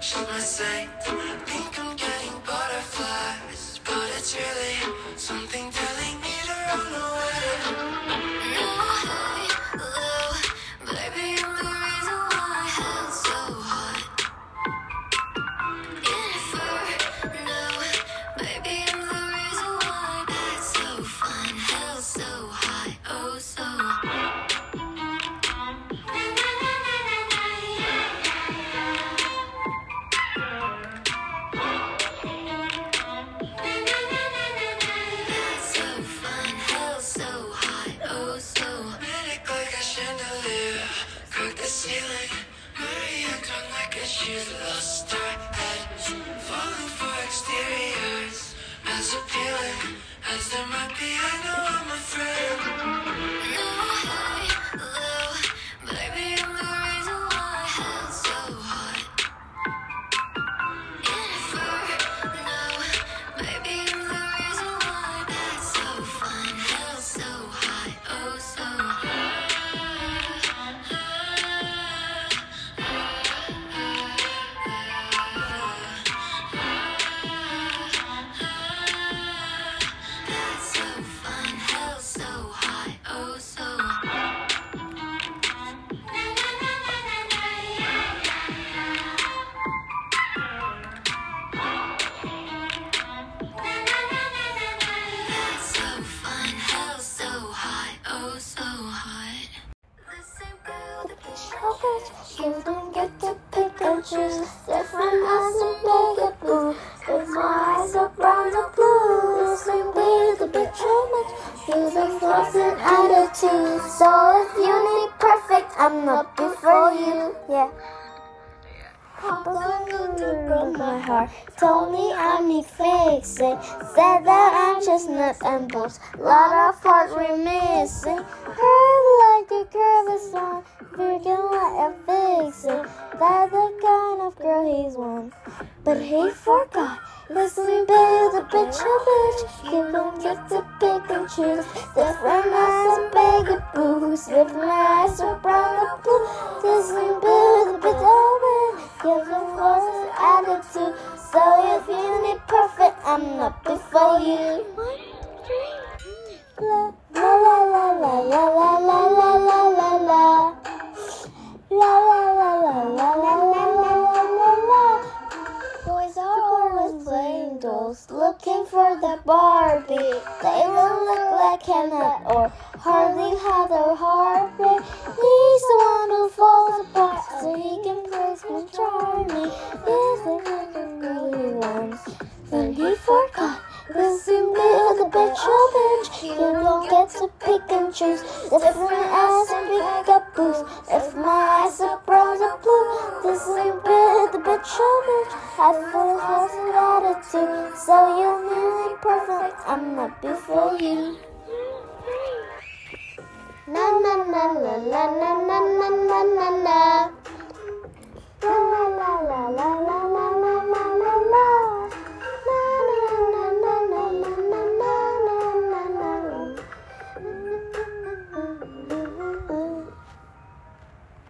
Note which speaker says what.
Speaker 1: saint. I think I'm getting butterflies, but it's really something telling me to run away. ceiling. Hurry and like a shoe lost I head, falling for
Speaker 2: extra choose different as a bugaboo. With my eyes are brown or blue, listen with bit too much. You don't force an attitude. So if you need perfect, I'm not before you. Yeah. Papa broke my heart. Told me I need fixing. Said that I'm just nuts and bolts. Lot of heart remissing. Like a curve is on. Freaking like a fixing. That's the kind of girl he's one. But he forgot. Listen, build a bitch, a bitch. You don't get to pick and choose. Different as a bag of booze. Different as a brown or blue. Listen, build a bitch, a bitch. Give the force attitude. So if you need perfect, I'm not before you. Looking for the Barbie. They will look like Kenneth or hardly have their heartbeat. He's the one who falls apart, so he can praise me, charming. He's the one really wants. Then he forgot. Listen, build a bitch, oh bitch. You don't get to pick and choose. Different as a pick up boost. Attitude. So you're really perfect. I'm not before you.